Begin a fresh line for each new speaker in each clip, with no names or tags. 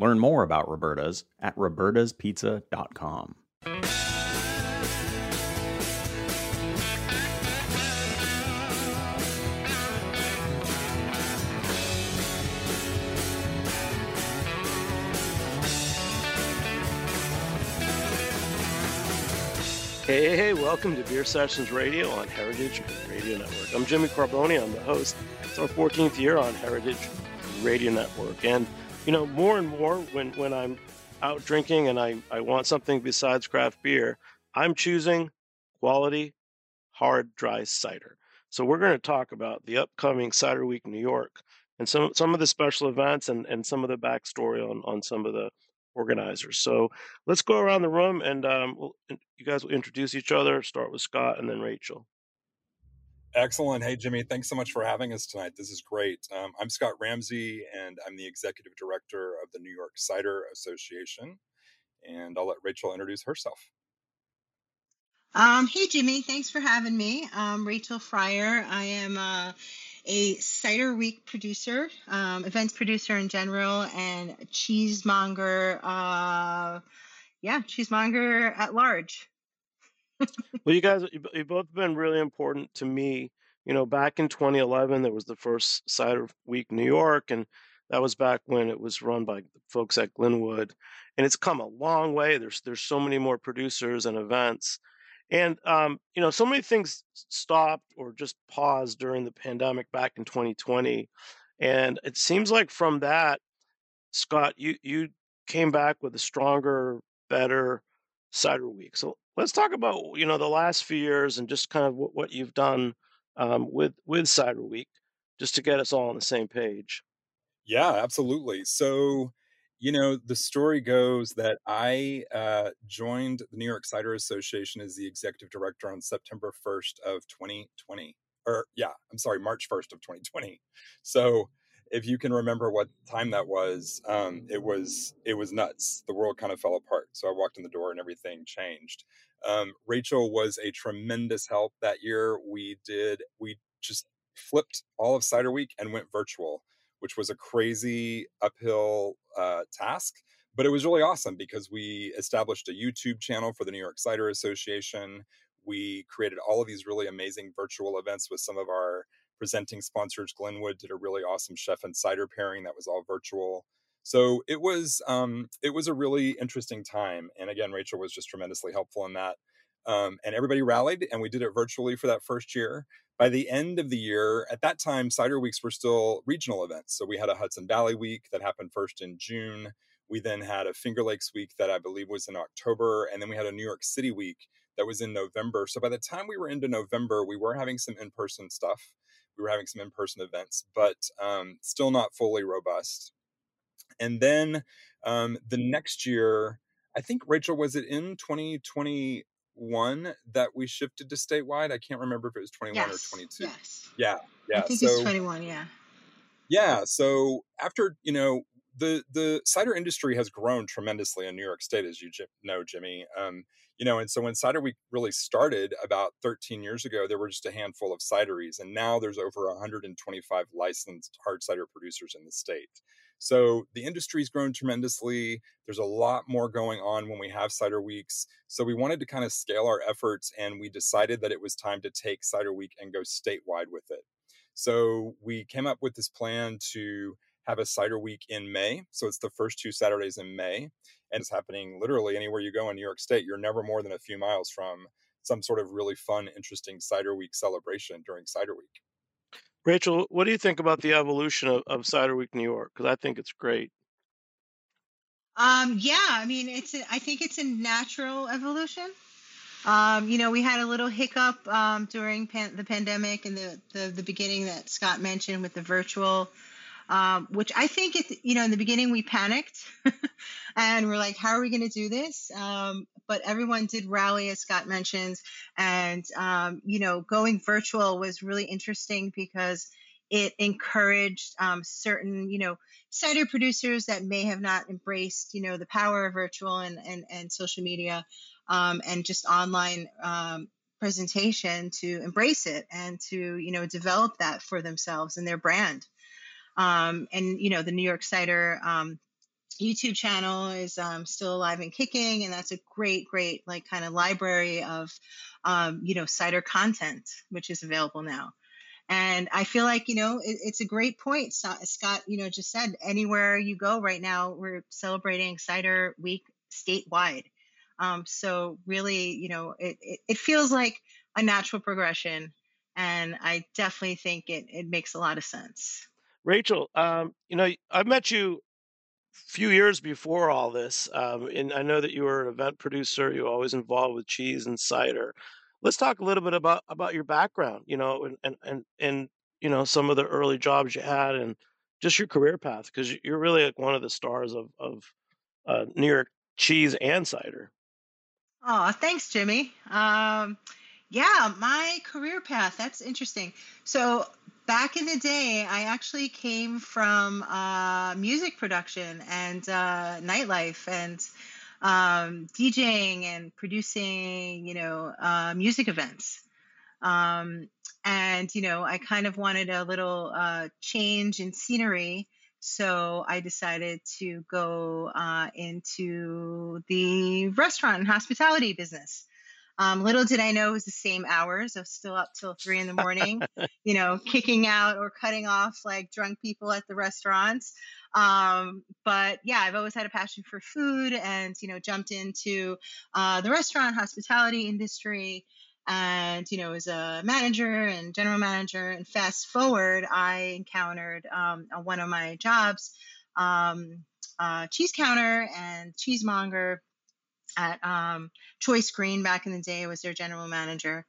Learn more about Roberta's at robertaspizza.com.
Hey, hey, hey, welcome to Beer Sessions Radio on Heritage Radio Network. I'm Jimmy Carbone, I'm the host. It's our 14th year on Heritage Radio Network. And you know, more and more when when I'm out drinking and I I want something besides craft beer, I'm choosing quality hard dry cider. So we're going to talk about the upcoming Cider Week New York and some some of the special events and and some of the backstory on on some of the organizers. So let's go around the room and um, we'll, you guys will introduce each other. Start with Scott and then Rachel.
Excellent. Hey, Jimmy, thanks so much for having us tonight. This is great. Um, I'm Scott Ramsey, and I'm the executive director of the New York Cider Association. And I'll let Rachel introduce herself.
Um, hey, Jimmy, thanks for having me. I'm Rachel Freier. I am uh, a Cider Week producer, um, events producer in general, and cheesemonger. Uh, yeah, cheesemonger at large
well, you guys, you both been really important to me. You know, back in 2011, there was the first Cider Week New York, and that was back when it was run by folks at Glynwood, and it's come a long way. There's there's so many more producers and events, and um, you know, so many things stopped or just paused during the pandemic back in 2020, and it seems like from that, Scott, you you came back with a stronger, better Cider Week. So let's talk about you know the last few years and just kind of what, what you've done um, with with Cider Week, just to get us all on the same page.
Yeah, absolutely. So, you know, the story goes that I uh, joined the New York Cider Association as the executive director on September 1st of 2020. Or yeah, I'm sorry, March 1st of 2020. So if you can remember what time that was, um, it was it was nuts. The world kind of fell apart. So I walked in the door and everything changed. Um, Rachel was a tremendous help that year. We did we just flipped all of Cider Week and went virtual, which was a crazy uphill uh, task. But it was really awesome because we established a YouTube channel for the New York Cider Association. We created all of these really amazing virtual events with some of our presenting sponsors. Glynwood did a really awesome chef and cider pairing that was all virtual. So it was um, it was a really interesting time. And again, Rachel was just tremendously helpful in that. Um, and everybody rallied, and we did it virtually for that first year. By the end of the year, at that time, cider weeks were still regional events. So we had a Hudson Valley week that happened first in June. We then had a Finger Lakes week that I believe was in October, and then we had a New York City week that was in November. So by the time we were into November, we were having some in person stuff we were having some in-person events, but um, still not fully robust. And then um, the next year, I think Rachel was it in 2021 that we shifted to statewide. I can't remember if it was 21
yes,
or 22.
Yes.
Yeah, yeah.
I think so, it's 21. Yeah.
Yeah. So after you know the the cider industry has grown tremendously in New York State, as you know, Jimmy. Um, you know, and so when Cider Week really started about 13 years ago, there were just a handful of cideries, and now there's over 125 licensed hard cider producers in the state. So the industry's grown tremendously. There's a lot more going on when we have cider weeks. So we wanted to kind of scale our efforts, and we decided that it was time to take Cider Week and go statewide with it. So we came up with this plan to have a cider week in May. So it's the first two Saturdays in May. And it's happening literally anywhere you go in New York State. You're never more than a few miles from some sort of really fun, interesting cider week celebration during cider week.
Rachel, what do you think about the evolution of, of Cider Week New York? Because I think it's great.
Um, yeah, I mean, it's a, I think it's a natural evolution. Um, you know, we had a little hiccup um, during pan- the pandemic and the, the the beginning that Scott mentioned with the virtual um, which I think, it, you know, in the beginning we panicked and we're like, how are we going to do this? Um, but everyone did rally, as Scott mentions. And, um, you know, going virtual was really interesting because it encouraged um, certain, you know, cider producers that may have not embraced, you know, the power of virtual and, and, and social media um, and just online um, presentation to embrace it and to you know develop that for themselves and their brand um, and you know, the New York Cider um, YouTube channel is um, still alive and kicking, and that's a great, great like kind of library of um, you know cider content, which is available now. And I feel like you know it, it's a great point. Scott, you know, just said anywhere you go right now, we're celebrating Cider Week statewide. Um, so really, you know, it, it, it feels like a natural progression, and I definitely think it it makes a lot of sense.
Rachel, um, you know, I've met you a few years before all this, um, and I know that you were an event producer. You're always involved with cheese and cider. Let's talk a little bit about about your background, you know, and and and, and you know some of the early jobs you had, and just your career path, because you're really like one of the stars of of uh, New York cheese and cider.
Oh, thanks, Jimmy. Um, yeah, my career path. That's interesting. So back in the day, I actually came from uh, music production and uh, nightlife and um, DJing and producing, you know, uh, music events. Um, and, you know, I kind of wanted a little uh, change in scenery. So I decided to go uh, into the restaurant and hospitality business. Um, little did I know it was the same hours. I was still up till three in the morning, you know, kicking out or cutting off like drunk people at the restaurants. Um, but yeah, I've always had a passion for food and, you know, jumped into uh, the restaurant hospitality industry and you know as a manager and general manager and fast forward i encountered um, on one of my jobs um, cheese counter and cheesemonger at um, Choice Green back in the day. Was their general manager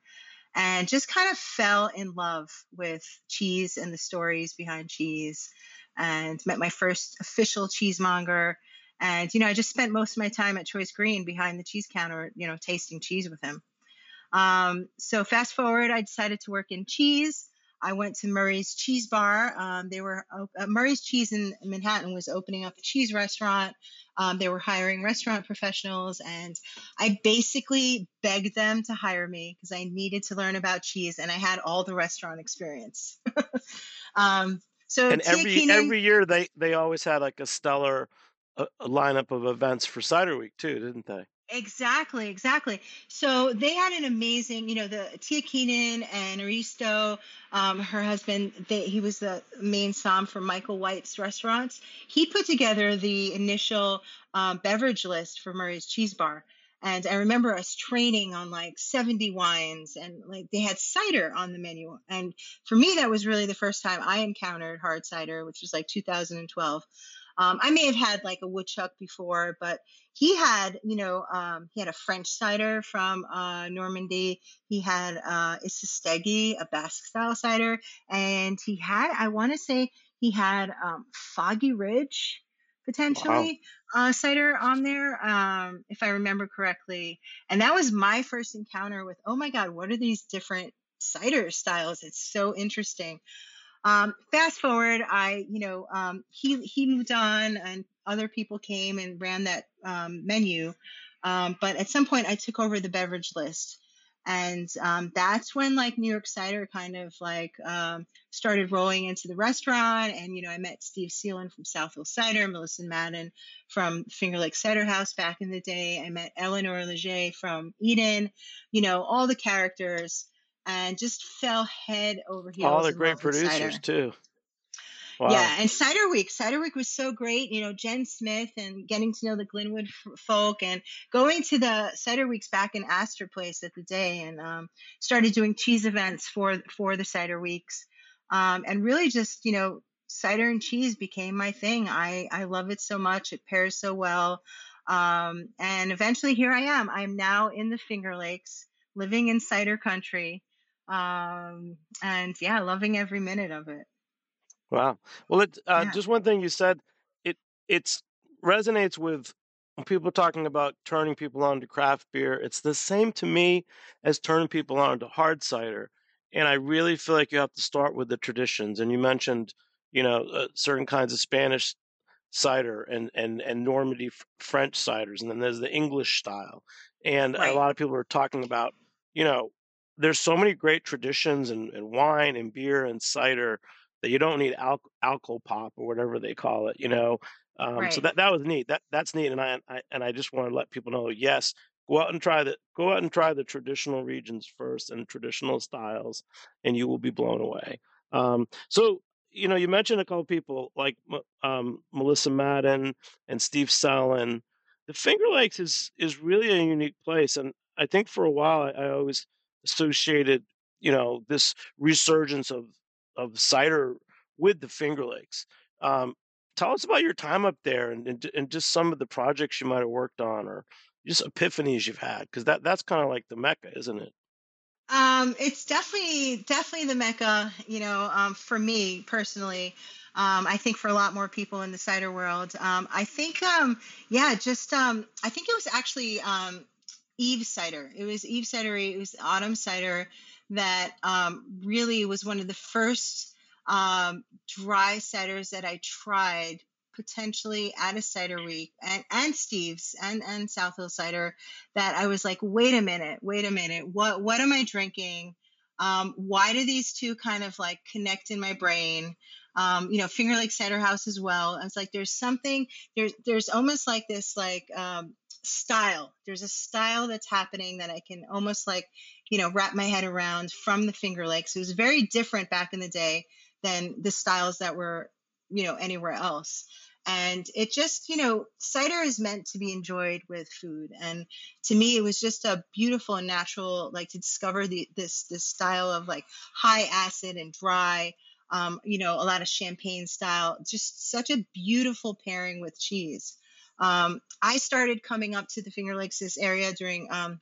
and just kind of fell in love with cheese and the stories behind cheese and met my first official cheesemonger. And, you know, I just spent most of my time at Choice Green behind the cheese counter, you know, tasting cheese with him. Um, so fast forward, I decided to work in cheese. I went to Murray's Cheese Bar. Um, they were uh, Murray's Cheese in Manhattan was opening up a cheese restaurant. Um, they were hiring restaurant professionals, and I basically begged them to hire me because I needed to learn about cheese, and I had all the restaurant experience. um, so
and every Keenan, every year they they always had like a stellar uh, lineup of events for Cider Week too, didn't they?
Exactly, exactly. So they had an amazing, you know, the Tia Keenan and Aristo, um, her husband, they, he was the main som for Michael White's restaurants. He put together the initial um, beverage list for Murray's Cheese Bar. And I remember us training on like 70 wines and like they had cider on the menu. And for me, that was really the first time I encountered hard cider, which was like 2012. Um, I may have had like a woodchuck before, but he had, you know, um, he had a French cider from uh, Normandy. He had uh, Isastegi, a Basque style cider, and he had, I want to say, he had um, Foggy Ridge potentially wow. uh, cider on there, um, if I remember correctly. And that was my first encounter with, oh my God, what are these different cider styles? It's so interesting. Um, fast forward, I, you know, um, he he moved on, and other people came and ran that um, menu Um, but at some point, I took over the beverage list. And um, that's when like New York Cider kind of like um, started rolling into the restaurant. And, you know, I met Steve Selin from South Hill Cider, Melissa Madden from Finger Lake Cider House back in the day. I met Eleanor Leger from Eden, you know, all the characters and just fell head over heels.
All the great producers too.
Wow. Yeah, and Cider Week. Cider Week was so great. You know, Jen Smith and getting to know the Glynwood folk and going to the Cider Weeks back in Astor Place at the day and um, started doing cheese events for for the Cider Weeks. Um, and really just, you know, cider and cheese became my thing. I, I love it so much. It pairs so well. Um, and eventually here I am. I'm now in the Finger Lakes, living in cider country. Um, and yeah, loving every minute of it.
Wow. Well, it uh,
Yeah.
just one thing you said, it it's resonates with people talking about turning people on to craft beer. It's the same to me as turning people on to hard cider. And I really feel like you have to start with the traditions. And you mentioned, you know, uh, certain kinds of Spanish cider and and and Normandy f- French ciders, and then there's the English style. And a lot of people are talking about, you know, there's so many great traditions and, and wine and beer and cider that you don't need al- alcohol pop or whatever they call it, you know. Um, so that that was neat. That that's neat, and I, I and I just want to let people know, yes, go out and try the go out and try the traditional regions first and traditional styles, and you will be blown away. Um, so you know, you mentioned a couple people like um, Melissa Madden and Steve Selin. The Finger Lakes is is really a unique place, and I think for a while I, I always associated, you know, this resurgence of of cider with the Finger Lakes. Um, tell us about your time up there and, and and just some of the projects you might have worked on or just epiphanies you've had because that that's kind of like the mecca, isn't it?
Um, it's definitely definitely the mecca, you know, um, for me personally. Um, I think for a lot more people in the cider world. Um, I think, um, yeah, just um, I think it was actually um, Eve cider. It was Eve cidery. It was autumn cider that um, really was one of the first um, dry ciders that I tried potentially at a cider week and, and Steve's and, and South Hill cider that I was like, wait a minute, wait a minute, what what am I drinking? Um, why do these two kind of like connect in my brain? Um, you know, Finger Lake Cider House as well. I was like, there's something, there's there's almost like this like um, style. There's a style that's happening that I can almost like, you know, wrap my head around from the Finger Lakes. It was very different back in the day than the styles that were, you know, anywhere else. And it just, you know, cider is meant to be enjoyed with food. And to me, it was just a beautiful and natural, like to discover the this this style of like high acid and dry, um, you know, a lot of champagne style. Just such a beautiful pairing with cheese. Um, I started coming up to the Finger Lakes this area during um,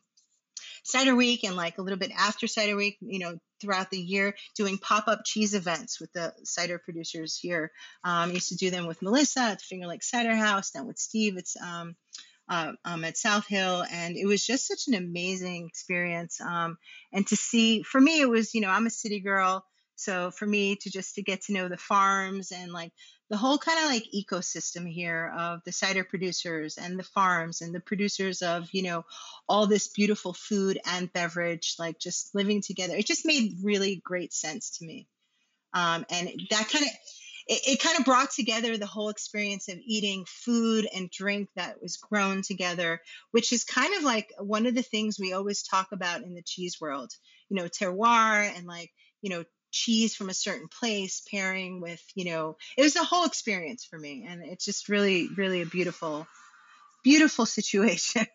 Cider Week and like a little bit after Cider Week, you know, throughout the year, doing pop up cheese events with the cider producers here. Um, I used to do them with Melissa at the Finger Lake Cider House, then with Steve. It's um, uh, um, at South Hill, and it was just such an amazing experience. Um, and to see, for me, it was you know I'm a city girl, so for me to just to get to know the farms and like the whole kind of like ecosystem here of the cider producers and the farms and the producers of you know all this beautiful food and beverage, like just living together. It just made really great sense to me. Um, and that kind of it, it kind of brought together the whole experience of eating food and drink that was grown together, which is kind of like one of the things we always talk about in the cheese world, you know, terroir and like, you know, cheese from a certain place pairing with, you know, it was a whole experience for me. And it's just really, really a beautiful, beautiful situation.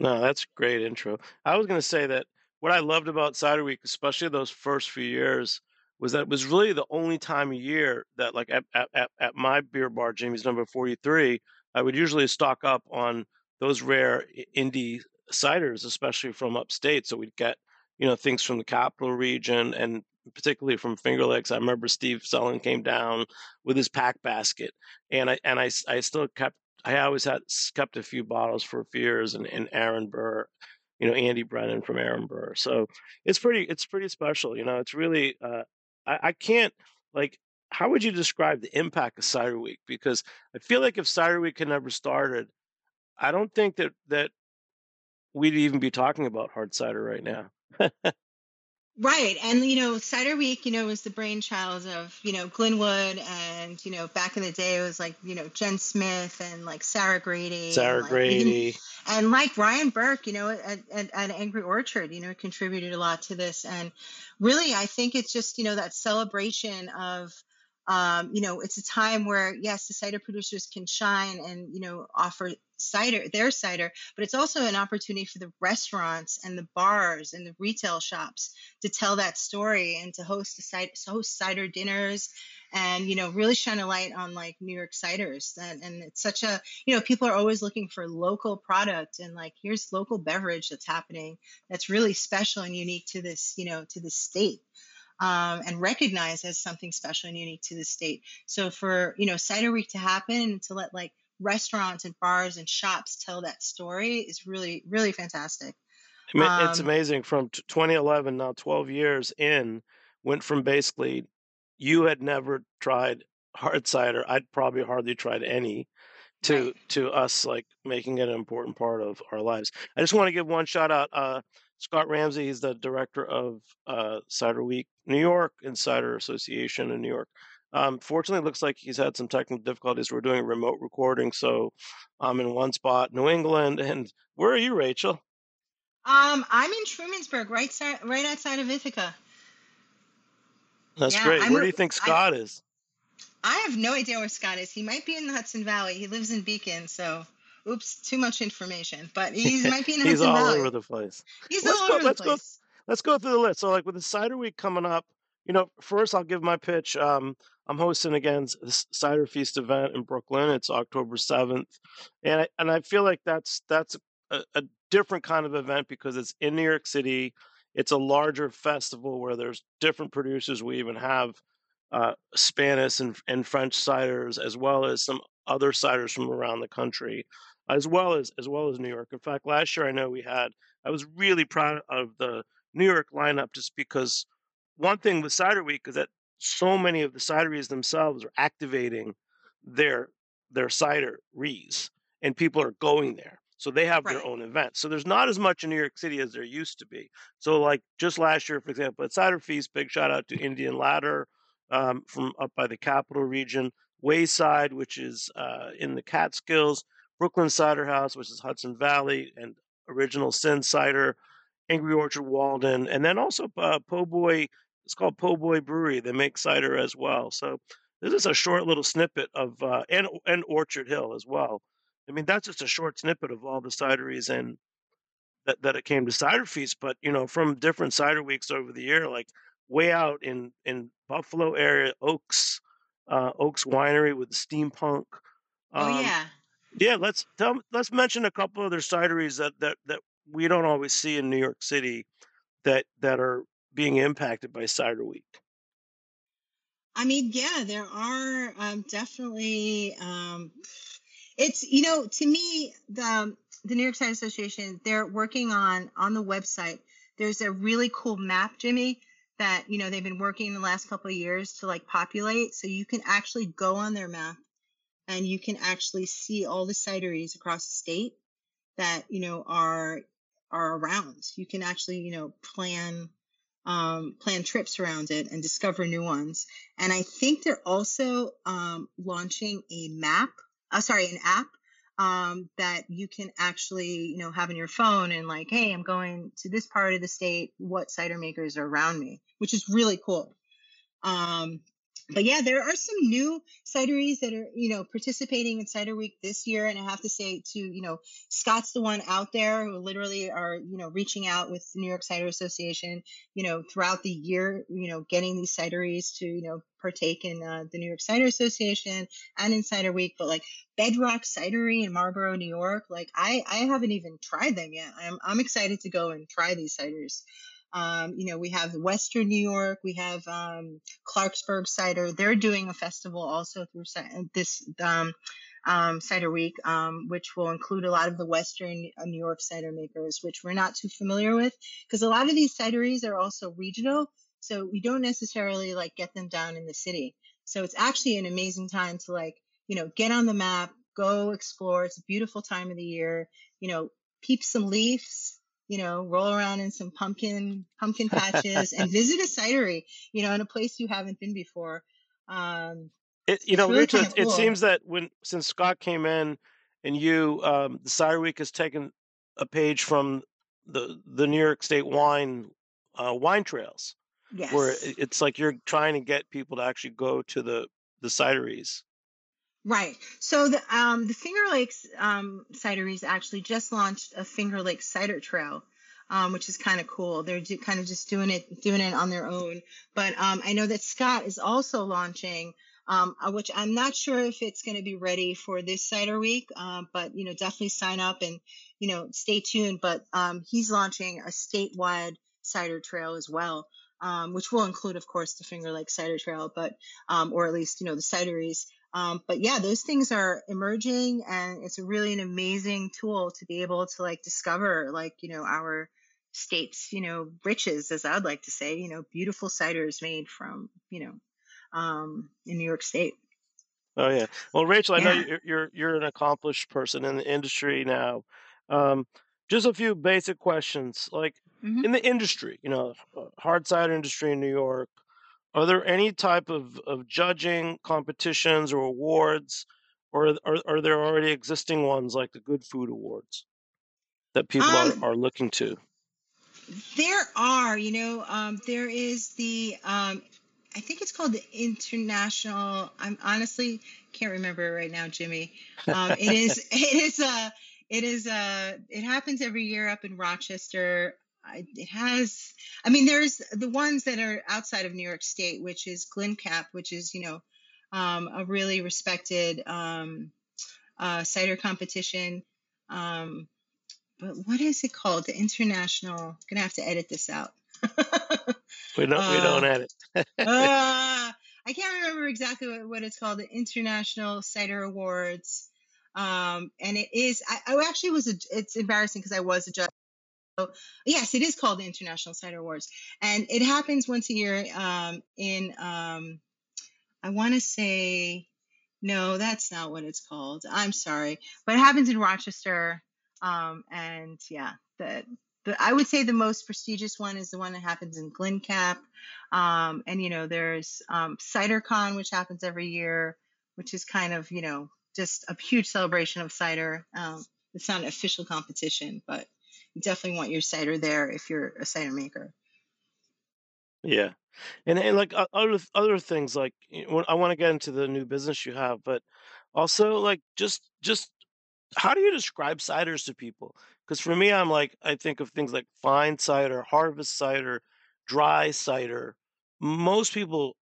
No, that's great intro. I was going to say that what I loved about Cider Week, especially those first few years, was that it was really the only time of year that, like at, at, at my beer bar, Jimmy's Number 43, I would usually stock up on those rare indie ciders, especially from upstate. So we'd get, you know, things from the capital region and particularly from Finger Lakes. I remember Steve Selin came down with his pack basket, and I and I I still kept I always had kept a few bottles for years, and, and Aaron Burr, you know, Andy Brennan from Aaron Burr. So it's pretty it's pretty special. You know, it's really uh, I, I can't like. How would you describe the impact of Cider Week? Because I feel like if Cider Week had never started, I don't think that that we'd even be talking about hard cider right now.
Right. And, you know, Cider Week, you know, was the brainchild of, you know, Glynwood. And, you know, back in the day, it was like, you know, Jen Smith and like Sarah Grady.
Sarah
like,
Grady.
and like Ryan Burk, you know, at, at, at, Angry Orchard, you know, contributed a lot to this. And really, I think it's just, you know, that celebration of, um, you know, it's a time where, yes, the cider producers can shine and, you know, offer cider, their cider, but it's also an opportunity for the restaurants and the bars and the retail shops to tell that story and to host a cider, host cider dinners and, you know, really shine a light on like New York ciders. And, and it's such a, you know, people are always looking for local product and like, here's local beverage that's happening that's really special and unique to this, you know, to the state. Um, and recognized as something special and unique to the state. So for you know Cider Week to happen and to let like restaurants and bars and shops tell that story is really really fantastic
it's um, amazing from 2011 now 12 years in went from basically you had never tried hard cider i'd probably hardly tried any to right. to us like making it an important part of our lives i just want to give one shout out uh, scott ramsey he's the director of uh, cider week new york Insider association in new york um, fortunately, it looks like he's had some technical difficulties. We're doing remote recording, so I'm in one spot, New England. And where are you, Rachel?
Um, I'm in Trumansburg, right side, right outside of Ithaca.
That's yeah, great. I'm where do you think Scott
I,
is?
I have no idea where Scott is. He might be in the Hudson Valley. He lives in Beacon, so oops, too much information. But he might be in the Hudson Valley.
he's all over the place.
He's let's all go, over
let's
the place.
Go, let's go through the list. So, like with the cider week coming up, you know, first I'll give my pitch. Um, I'm hosting again the Cider Feast event in Brooklyn. It's October 7th, and I, and I feel like that's that's a, a different kind of event because it's in New York City. It's a larger festival where there's different producers. We even have uh, Spanish and, and French ciders, as well as some other ciders from around the country, as well as as well as New York. In fact, last year I know we had. I was really proud of the New York lineup just because one thing with Cider Week is that so many of the cideries themselves are activating their their cideries and people are going there. So they have right. their own events. So there's not as much in new york city as there used to be. So like just last year for example at cider feast big shout out to indian ladder um, from up by the capital region wayside which is uh, in the catskills brooklyn cider house which is hudson valley and original sin cider angry orchard walden and then also uh, po' boy it's called Po' Boy Brewery. They make cider as well. So this is a short little snippet of uh, and and Orchard Hill as well. I mean, that's just a short snippet of all the cideries and that that it came to Cider Feast. But you know, from different cider weeks over the year, like way out in in Buffalo area, Oakes uh, Oakes Winery with the steampunk.
Um, oh yeah.
Yeah, let's tell, let's mention a couple other cideries that, that that we don't always see in New York City that that are being impacted by Cider Week?
I mean, yeah, there are um, definitely. Um, it's you know, to me, the the New York Cider Association, they're working on on the website. There's a really cool map, Jimmy, that you know they've been working the last couple of years to like populate, so you can actually go on their map and you can actually see all the cideries across the state that you know are are around. You can actually you know plan um, plan trips around it and discover new ones. And I think they're also um, launching a map, uh, sorry, an app um, that you can actually, you know, have in your phone and like, hey, I'm going to this part of the state. What cider makers are around me, which is really cool. Um, but yeah, there are some new cideries that are, you know, participating in Cider Week this year. And I have to say, to you know, Scott's the one out there who literally are, you know, reaching out with the New York Cider Association, you know, throughout the year, you know, getting these cideries to, you know, partake in uh, the New York Cider Association and in Cider Week. But like Bedrock Cidery in Marlborough, New York, like I, I haven't even tried them yet. I'm, I'm excited to go and try these ciders. Um, you know, we have Western New York, we have um, Clarksburg Cider. They're doing a festival also through this um, um, Cider Week, um, which will include a lot of the Western uh, New York cider makers, which we're not too familiar with, because a lot of these cideries are also regional, so we don't necessarily like get them down in the city. So it's actually an amazing time to like, you know, get on the map, go explore. It's a beautiful time of the year. You know, peep some leaves, you know, roll around in some pumpkin pumpkin patches, and visit a cidery, you know, in a place you haven't been before. Um,
It, you know,
really
Rachel,
kind
it, seems that when since Scott came in and you, um, the Cider Week has taken a page from the the New York State wine uh, wine trails, where
Yes.
it- it's like you're trying to get people to actually go to the the cideries.
Right. So the um the Finger Lakes um cideries actually just launched a Finger Lakes cider trail, um, which is kind of cool. They're do, kind of just doing it doing it on their own. But um, I know that Scott is also launching, um, uh, which I'm not sure if it's going to be ready for this cider week. Um, but you know, definitely sign up and you know stay tuned. But he's launching a statewide cider trail as well. Um, which will include, of course, the Finger Lakes Cider Trail, but um, or at least you know the cideries. Um, but yeah, those things are emerging, and it's really an amazing tool to be able to like discover, like you know, our state's you know riches, as I'd like to say, you know, beautiful ciders made from you know, um, in New York State.
Oh yeah. Well, Rachel, I know you're you're you're an accomplished person in the industry now. Um, just a few basic questions, like
hmm
in the industry, you know, uh, hard cider industry in New York. Are there any type of, of judging competitions or awards, or are, are there already existing ones like the Good Food Awards that people are,
Um,
are looking to?
There are, you know, um, there is the, um, I think it's called the International. I'm honestly can't remember right now, Jimmy. Um, it is, it is a, it is a, it happens every year up in Rochester. It has, I mean, there's the ones that are outside of New York State, which is GLINTCAP, which is, you know, um, a really respected um, uh, cider competition. Um, but what is it called? The international. Gonna have to edit this out.
We don't we don't
uh,
edit.
uh, I can't remember exactly what, what it's called. The International Cider Awards. Um, and it is. I, I actually was. A, it's embarrassing because I was a judge. Yes, it is called the International Cider Awards, and it happens once a year. Um, in um, I want to say, no, that's not what it's called. I'm sorry, but it happens in Rochester. Um, and yeah, the, the I would say the most prestigious one is the one that happens in GLINTCAP. Um, and you know, there's um, CiderCon, which happens every year, which is kind of you know just a huge celebration of cider. Um, it's not an official competition, but definitely want your cider there if you're a cider maker.
Yeah, and and like o- other other things like eh, know, I want to get into the new business you have, but also like just just how do you describe ciders to people? Because for me, I'm like I think of things like fine cider, harvest cider, dry cider. Most people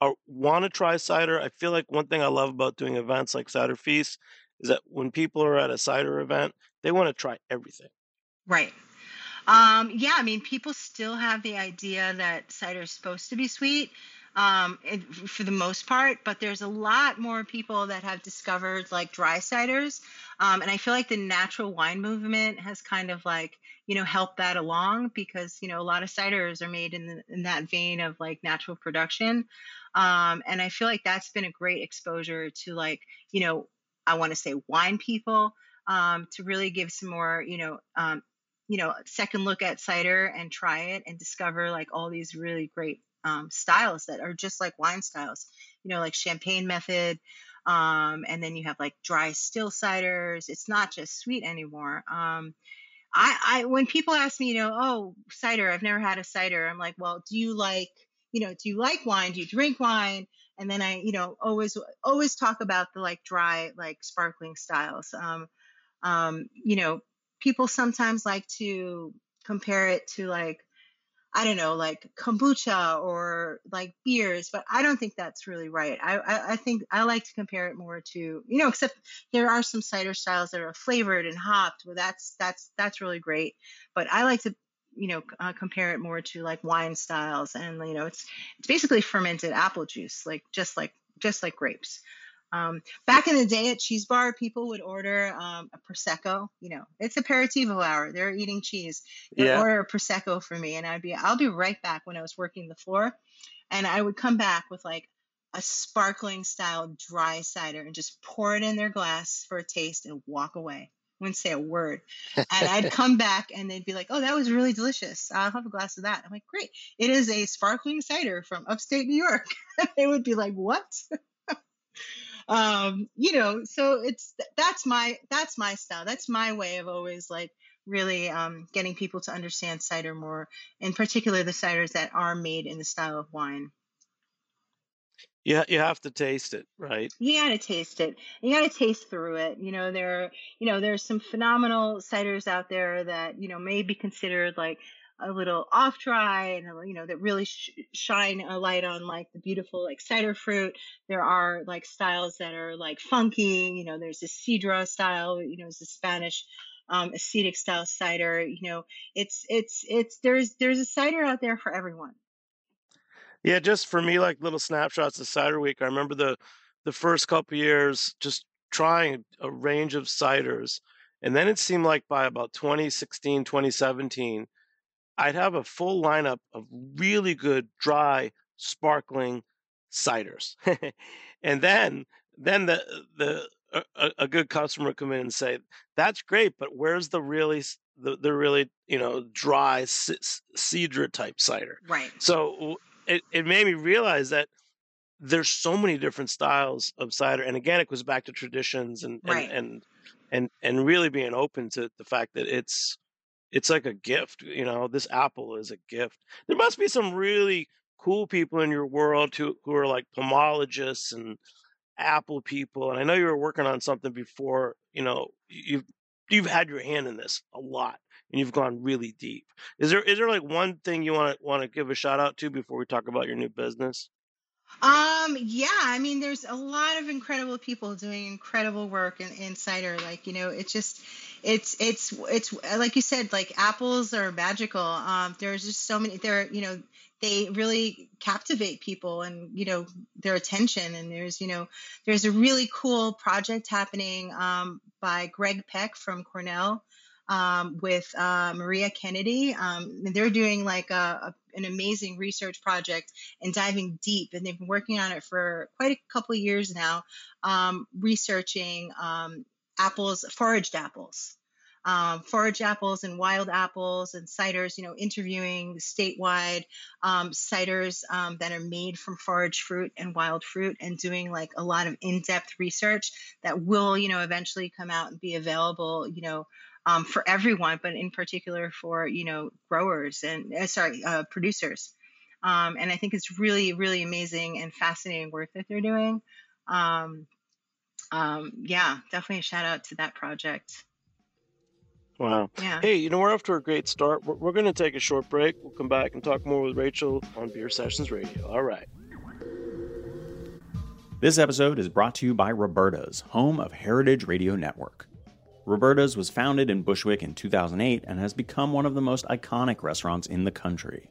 are want to try cider. I feel like one thing I love about doing events like Cider Feast is that when people are at a cider event, they want to try everything.
Right. Um, yeah, I mean, people still have the idea that cider is supposed to be sweet, um, it, for the most part, but there's a lot more people that have discovered like dry ciders. Um, and I feel like the natural wine movement has kind of like, you know, helped that along because, you know, a lot of ciders are made in, the, in that vein of like natural production. Um, and I feel like that's been a great exposure to like, you know, I want to say wine people um, to really give some more, you know, um, you know, second look at cider and try it and discover like all these really great um, styles that are just like wine styles, you know, like champagne method. Um, and then you have like dry still ciders. It's not just sweet anymore. Um, I, I, when people ask me, you know, oh, cider, I've never had a cider. I'm like, well, do you like, you know, do you like wine? Do you drink wine? And then I, you know, always, always talk about the like dry, like sparkling styles. Um, um, you know, people sometimes like to compare it to like I don't know, like kombucha or like beers, but I don't think that's really right. I, I, I think I like to compare it more to, you know, except there are some cider styles that are flavored and hopped. Well, that's that's that's really great. But I like to, you know, uh, compare it more to like wine styles, and you know, it's it's basically fermented apple juice, like just like just like grapes. Um, back in the day at Cheese Bar, people would order um, a prosecco. You know, it's a aperitivo hour. They're eating cheese. They'd
Yeah,
order a prosecco for me, and I'd be, I'll be right back when I was working the floor, and I would come back with like a sparkling style dry cider and just pour it in their glass for a taste and walk away. wouldn't say a word. And I'd come back and they'd be like, "Oh, that was really delicious. I'll have a glass of that." I'm like, "Great! It is a sparkling cider from upstate New York." they would be like, "What?" um, you know, so it's that's my that's my style. That's my way of always like really um, getting people to understand cider more, in particular the ciders that are made in the style of wine.
Yeah, you have to taste it, right?
You gotta taste it. You gotta taste through it. You know, there, you know, there's some phenomenal ciders out there that you know may be considered like a little off dry and you know that really sh- shine a light on like the beautiful like cider fruit. There are like styles that are like funky you know there's the sidra style you know it's a spanish um, acetic style cider you know it's it's it's there's there's a cider out there for everyone.
Yeah just for me like little snapshots of cider week i remember the the first couple years just trying a range of ciders and then it seemed like by about 2016 2017 I'd have a full lineup of really good dry sparkling ciders. and then then the the uh, a, a, good customer come in and say, "That's great, but where's the really the, the really you know dry sidra type cider?"
Right.
So it it made me realize that there's so many different styles of cider, and again, it goes back to traditions and
right.
and, and and and really being open to the fact that it's it's like a gift. You know, this apple is a gift. There must be some really cool people in your world who who are like pomologists and apple people. And I know you were working on something before. You know, you've you've had your hand in this a lot and you've gone really deep. Is there is there like one thing you want to want to give a shout out to before we talk about your new business?
Um, yeah, I mean, there's a lot of incredible people doing incredible work in, in cider. Like, you know, it's just, it's, it's, it's like you said, like apples are magical. Um, there's just so many, there, you know, they really captivate people and, you know, their attention. And there's, you know, there's a really cool project happening, um, by Greg Peck from Cornell um, with uh, Maria Kennedy. Um, they're doing like a, a, an amazing research project and diving deep, and they've been working on it for quite a couple years now, um, researching um, apples, foraged apples. Um, forage apples and wild apples and ciders, you know, interviewing statewide um, ciders um, that are made from forage fruit and wild fruit and doing like a lot of in-depth research that will, you know, eventually come out and be available, you know, um, for everyone, but in particular for you know growers and uh, sorry uh, producers. Um, and I think it's really really amazing and fascinating work that they're doing. Um, um yeah, definitely a shout out to that project.
Wow.
Yeah.
Hey, you know, we're off to a great start. We're, we're going to take a short break. We'll come back and talk more with Rachel on Beer Sessions Radio. All right.
This episode is brought to you by Roberta's, home of Heritage Radio Network. Roberta's was founded in Bushwick in 2008 and has become one of the most iconic restaurants in the country.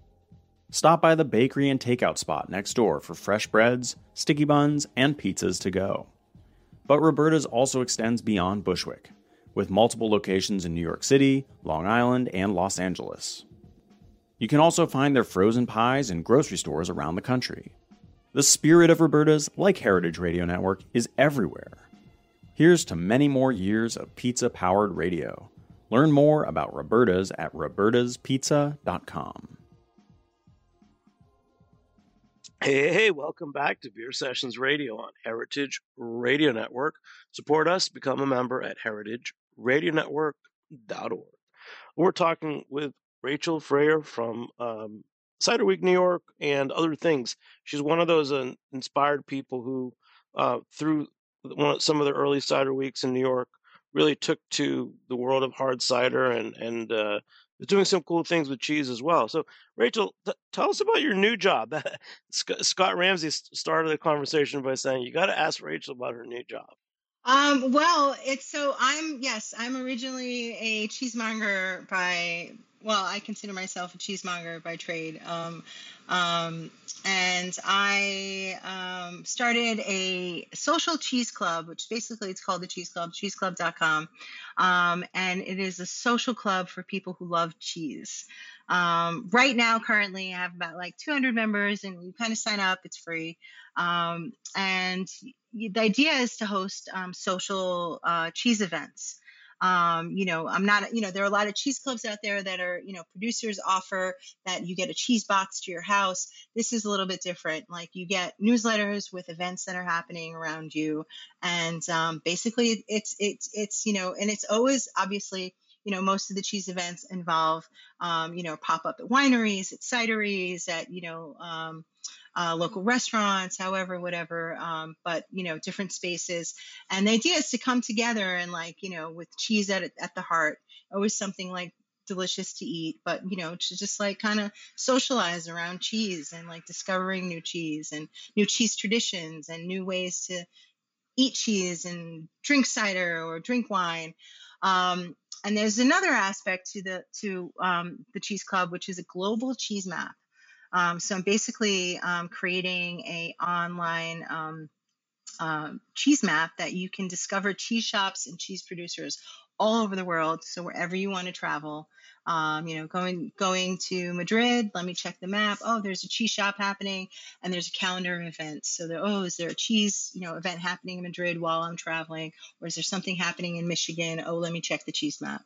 Stop by the bakery and takeout spot next door for fresh breads, sticky buns, and pizzas to go. But Roberta's also extends beyond Bushwick, with multiple locations in New York City, Long Island, and Los Angeles. You can also find their frozen pies in grocery stores around the country. The spirit of Roberta's, like Heritage Radio Network, is everywhere Here's to many more years of pizza powered radio. Learn more about Roberta's at robertaspizza.com.
Hey, hey, welcome back to Beer Sessions Radio on Heritage Radio Network. Support us, become a member at heritageradionetwork.org. We're talking with Rachel Freier from um, Cider Week New York and other things. She's one of those uh, inspired people who, uh, through of, some of the early cider weeks in New York really took to the world of hard cider and and uh, doing some cool things with cheese as well. So, Rachel, tell us about your new job. Scott Ramsey started the conversation by saying you got to ask Rachel about her new job.
Um, well, it's so I'm yes, I'm originally a cheesemonger by well, I consider myself a cheesemonger by trade. Um, um, and I um, started a social cheese club, which basically it's called the Cheese Club, cheeseclub.com. Um, and it is a social club for people who love cheese. Um, right now, currently, I have about like 200 members, and you kind of sign up, it's free. Um, and the idea is to host social uh, cheese events. Um, you know, I'm not, you know, there are a lot of cheese clubs out there that are, you know, producers offer that you get a cheese box to your house. This is a little bit different. Like you get newsletters with events that are happening around you, and um, basically it's it's it's you know, and it's always obviously you know most of the cheese events involve um, you know pop up at wineries at cideries at you know um, uh, local restaurants, however, whatever, um, but you know, different spaces. And the idea is to come together and like, you know, with cheese at at the heart, always something like delicious to eat, but you know, to just like kind of socialize around cheese and like discovering new cheese and new cheese traditions and new ways to eat cheese and drink cider or drink wine. Um, and there's another aspect to the to um, the cheese club, which is a global cheese map. Um, so I'm basically um, creating a online um, uh, cheese map that you can discover cheese shops and cheese producers all over the world. So wherever you want to travel, um, you know, going going to Madrid, let me check the map. Oh, there's a cheese shop happening, and there's a calendar of events. So there, oh, is there a cheese you know event happening in Madrid while I'm traveling, or is there something happening in Michigan? Oh, let me check the cheese map.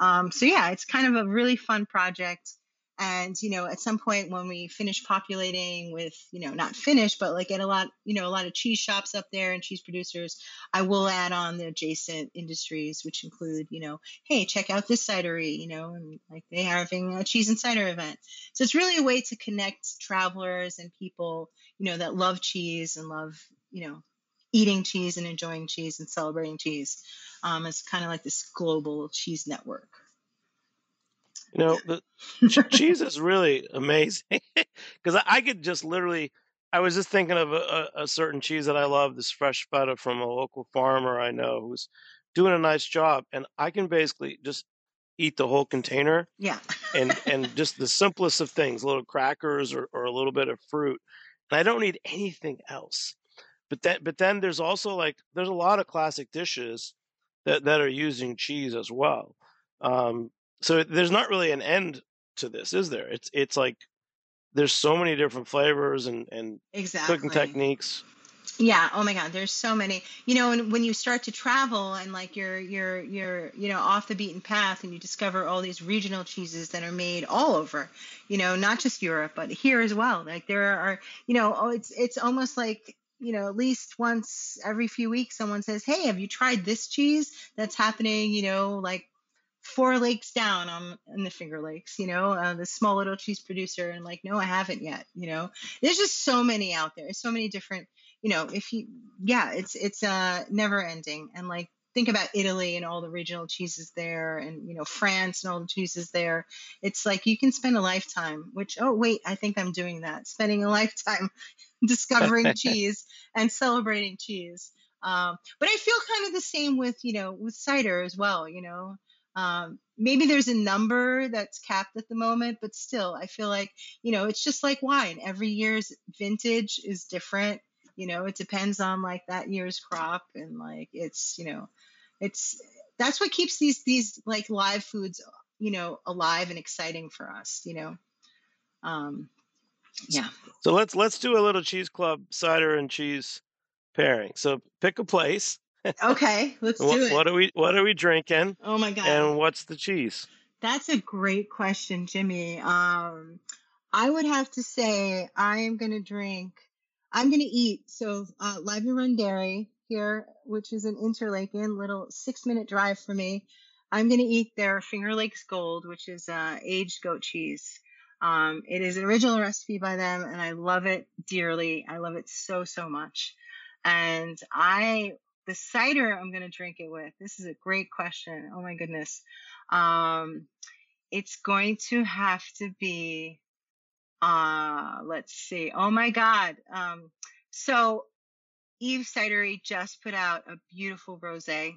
Um, so yeah, it's kind of a really fun project and you know at some point when we finish populating with you know not finish but like get a lot you know a lot of cheese shops up there and cheese producers i will add on the adjacent industries which include you know hey check out this cidery you know and like they are having a cheese and cider event. So it's really a way to connect travelers and people you know that love cheese and love you know eating cheese and enjoying cheese and celebrating cheese um, it's kind of like this global cheese network
you know, the cheese is really amazing because I, I could just literally. I was just thinking of a, a, certain cheese that I love, this fresh feta from a local farmer I know who's doing a nice job, and I can basically just eat the whole container
Yeah.
and and just the simplest of things, little crackers or, or a little bit of fruit, and I don't need anything else. But then but then there's also like there's a lot of classic dishes that that are using cheese as well. Um, so there's not really an end to this, is there? It's it's like there's so many different flavors and and cooking techniques.
Yeah, oh my God, there's so many. You know, and when you start to travel and like you're you're you're you know off the beaten path and you discover all these regional cheeses that are made all over, you know, not just Europe, but here as well. Like there are, you know, oh it's it's almost like you know, at least once every few weeks, someone says, "Hey, have you tried this cheese that's happening?" You know, like four lakes down on in the Finger Lakes, you know, uh, the small little cheese producer, and like, no, I haven't yet. You know, there's just so many out there, so many different. You know, if you, yeah, it's it's uh never ending, and like think about Italy and all the regional cheeses there, and you know France and all the cheeses there. It's like you can spend a lifetime. Which oh wait, I think I'm doing that, spending a lifetime discovering cheese and celebrating cheese. Um, but I feel kind of the same with you know with cider as well. You know, um, maybe there's a number that's capped at the moment, but still, I feel like, you know, it's just like wine. Every year's vintage is different. You know, it depends on like that year's crop and like it's, you know, it's that's what keeps these these like live foods, you know, alive and exciting for us, you know. Um, yeah.
So let's let's do a little cheese club cider and cheese pairing. So pick a place.
Okay, let's do
What,
it.
what are we what are we drinking?
Oh my God.
And what's the cheese?
That's a great question, Jimmy. Um, I would have to say I am going to drink, I'm going to eat. So, uh, Lively Run Dairy here, which is an Interlaken, little six minute drive for me. I'm going to eat their Finger Lakes Gold, which is uh, aged goat cheese. Um, it is an original recipe by them, and I love it dearly. I love it so, so much. And I, the cider I'm going to drink it with, this is a great question. Oh my goodness. Um, it's going to have to be uh let's see oh my god um so eve cidery just put out a beautiful rosé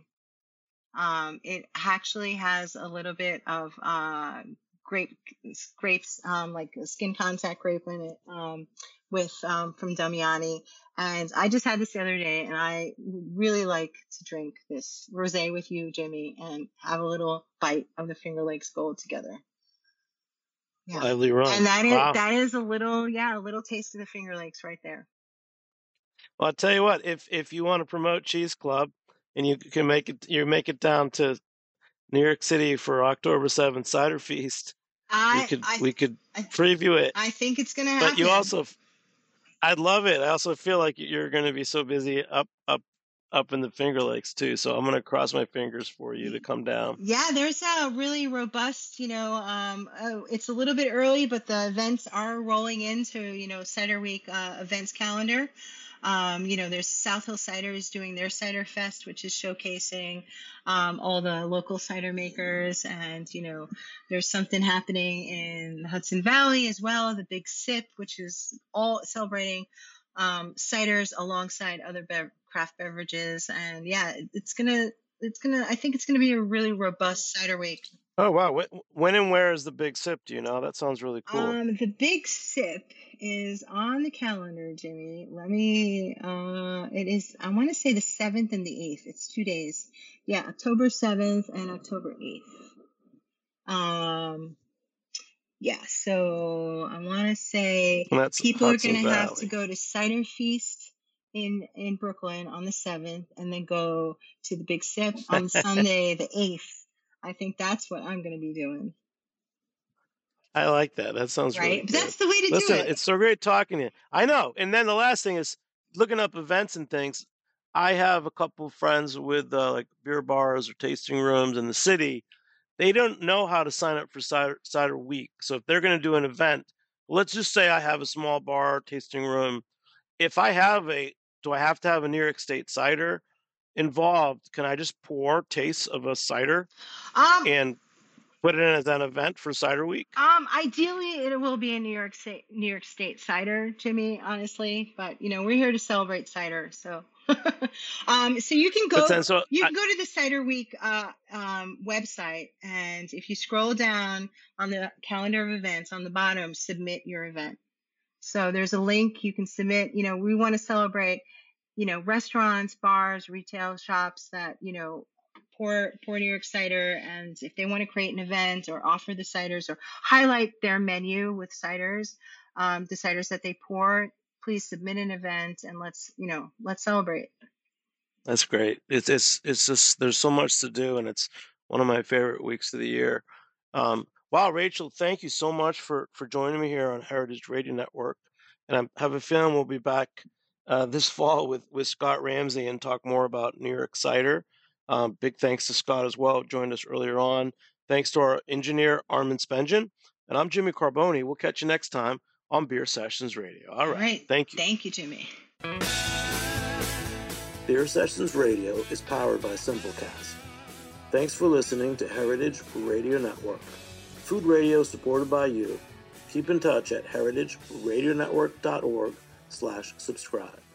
um it actually has a little bit of uh grape grapes, um, like skin contact grape in it, um, with um, from Damiani. And I just had this the other day, and I really like to drink this rosé with you, Jimmy, and have a little bite of the Finger Lakes Gold together.
Yeah. Rum.
And that is wow. that is a little yeah, a little taste of the Finger Lakes right there.
Well, I'll tell you what, if if you want to promote Cheese Club and you can make it you make it down to New York City for October 7th cider feast,
I,
we could
I,
we could
I,
preview it.
I think it's going to happen.
But you also I'd love it. I also feel like you're going to be so busy up up up in the Finger Lakes too. So I'm going to cross my fingers for you to come down.
Yeah, there's a really robust, you know, um, oh, it's a little bit early, but the events are rolling into, you know, Cider Week uh, events calendar. Um, you know, there's South Hill Ciders doing their Cider Fest, which is showcasing um, all the local cider makers. And, you know, there's something happening in the Hudson Valley as well, the Big Sip, which is all celebrating um, ciders alongside other craft beverages. And yeah, it's going to, it's going to, I think it's going to be a really robust cider week.
Oh wow! When and where is the big sip? Do you know? That sounds really cool.
Um, the big sip is on the calendar, Jimmy. Let me. Uh, it is. I want to say the seventh and the eighth. It's two days. Yeah, October seventh and October eighth. Um, yeah. So I want to say
That's
people
Hudson
are going to have
Valley.
to go to Cider Feast in in Brooklyn on the seventh, and then go to the Big Sip on Sunday the eighth. I think that's what I'm going to be doing.
I like that. That sounds really
Right?
Good.
that's the way to
Listen,
do it.
it's so great talking to you. I know. And then the last thing is looking up events and things. I have a couple of friends with uh, like beer bars or tasting rooms in the city. They don't know how to sign up for cider, cider week. So if they're going to do an event, let's just say I have a small bar tasting room. If I have a, do I have to have a New York State cider involved? Can I just pour tastes of a cider
Um,
and put it in as an event for cider week?
um, ideally it will be a New York State New York State cider, Jimmy, honestly. But you know, we're here to celebrate cider, so um, so you can go
then, so
you
I,
can go to the Cider Week uh, um, website, and if you scroll down on the calendar of events on the bottom, submit your event. So there's a link you can submit. You know, we want to celebrate, you know, restaurants, bars, retail shops that you know pour pour New York cider, and if they want to create an event or offer the ciders or highlight their menu with ciders, um, the ciders that they pour, please submit an event and let's you know let's celebrate.
That's great. It's it's it's just there's so much to do, and it's one of my favorite weeks of the year. Um, wow, Rachel, thank you so much for for joining me here on Heritage Radio Network, and I have a feeling we'll be back uh, this fall with with Scott Ramsey and talk more about New York cider. Um, big thanks to Scott as well, who joined us earlier on. Thanks to our engineer Armin Spengen, and I'm Jimmy Carbone. We'll catch you next time on Beer Sessions Radio. All
All
right,
right.
thank you.
Thank you, Jimmy.
Beer Sessions Radio is powered by Simplecast. Thanks for listening to Heritage Radio Network. Food radio supported by you. Keep in touch at heritageradionetwork.org slash subscribe.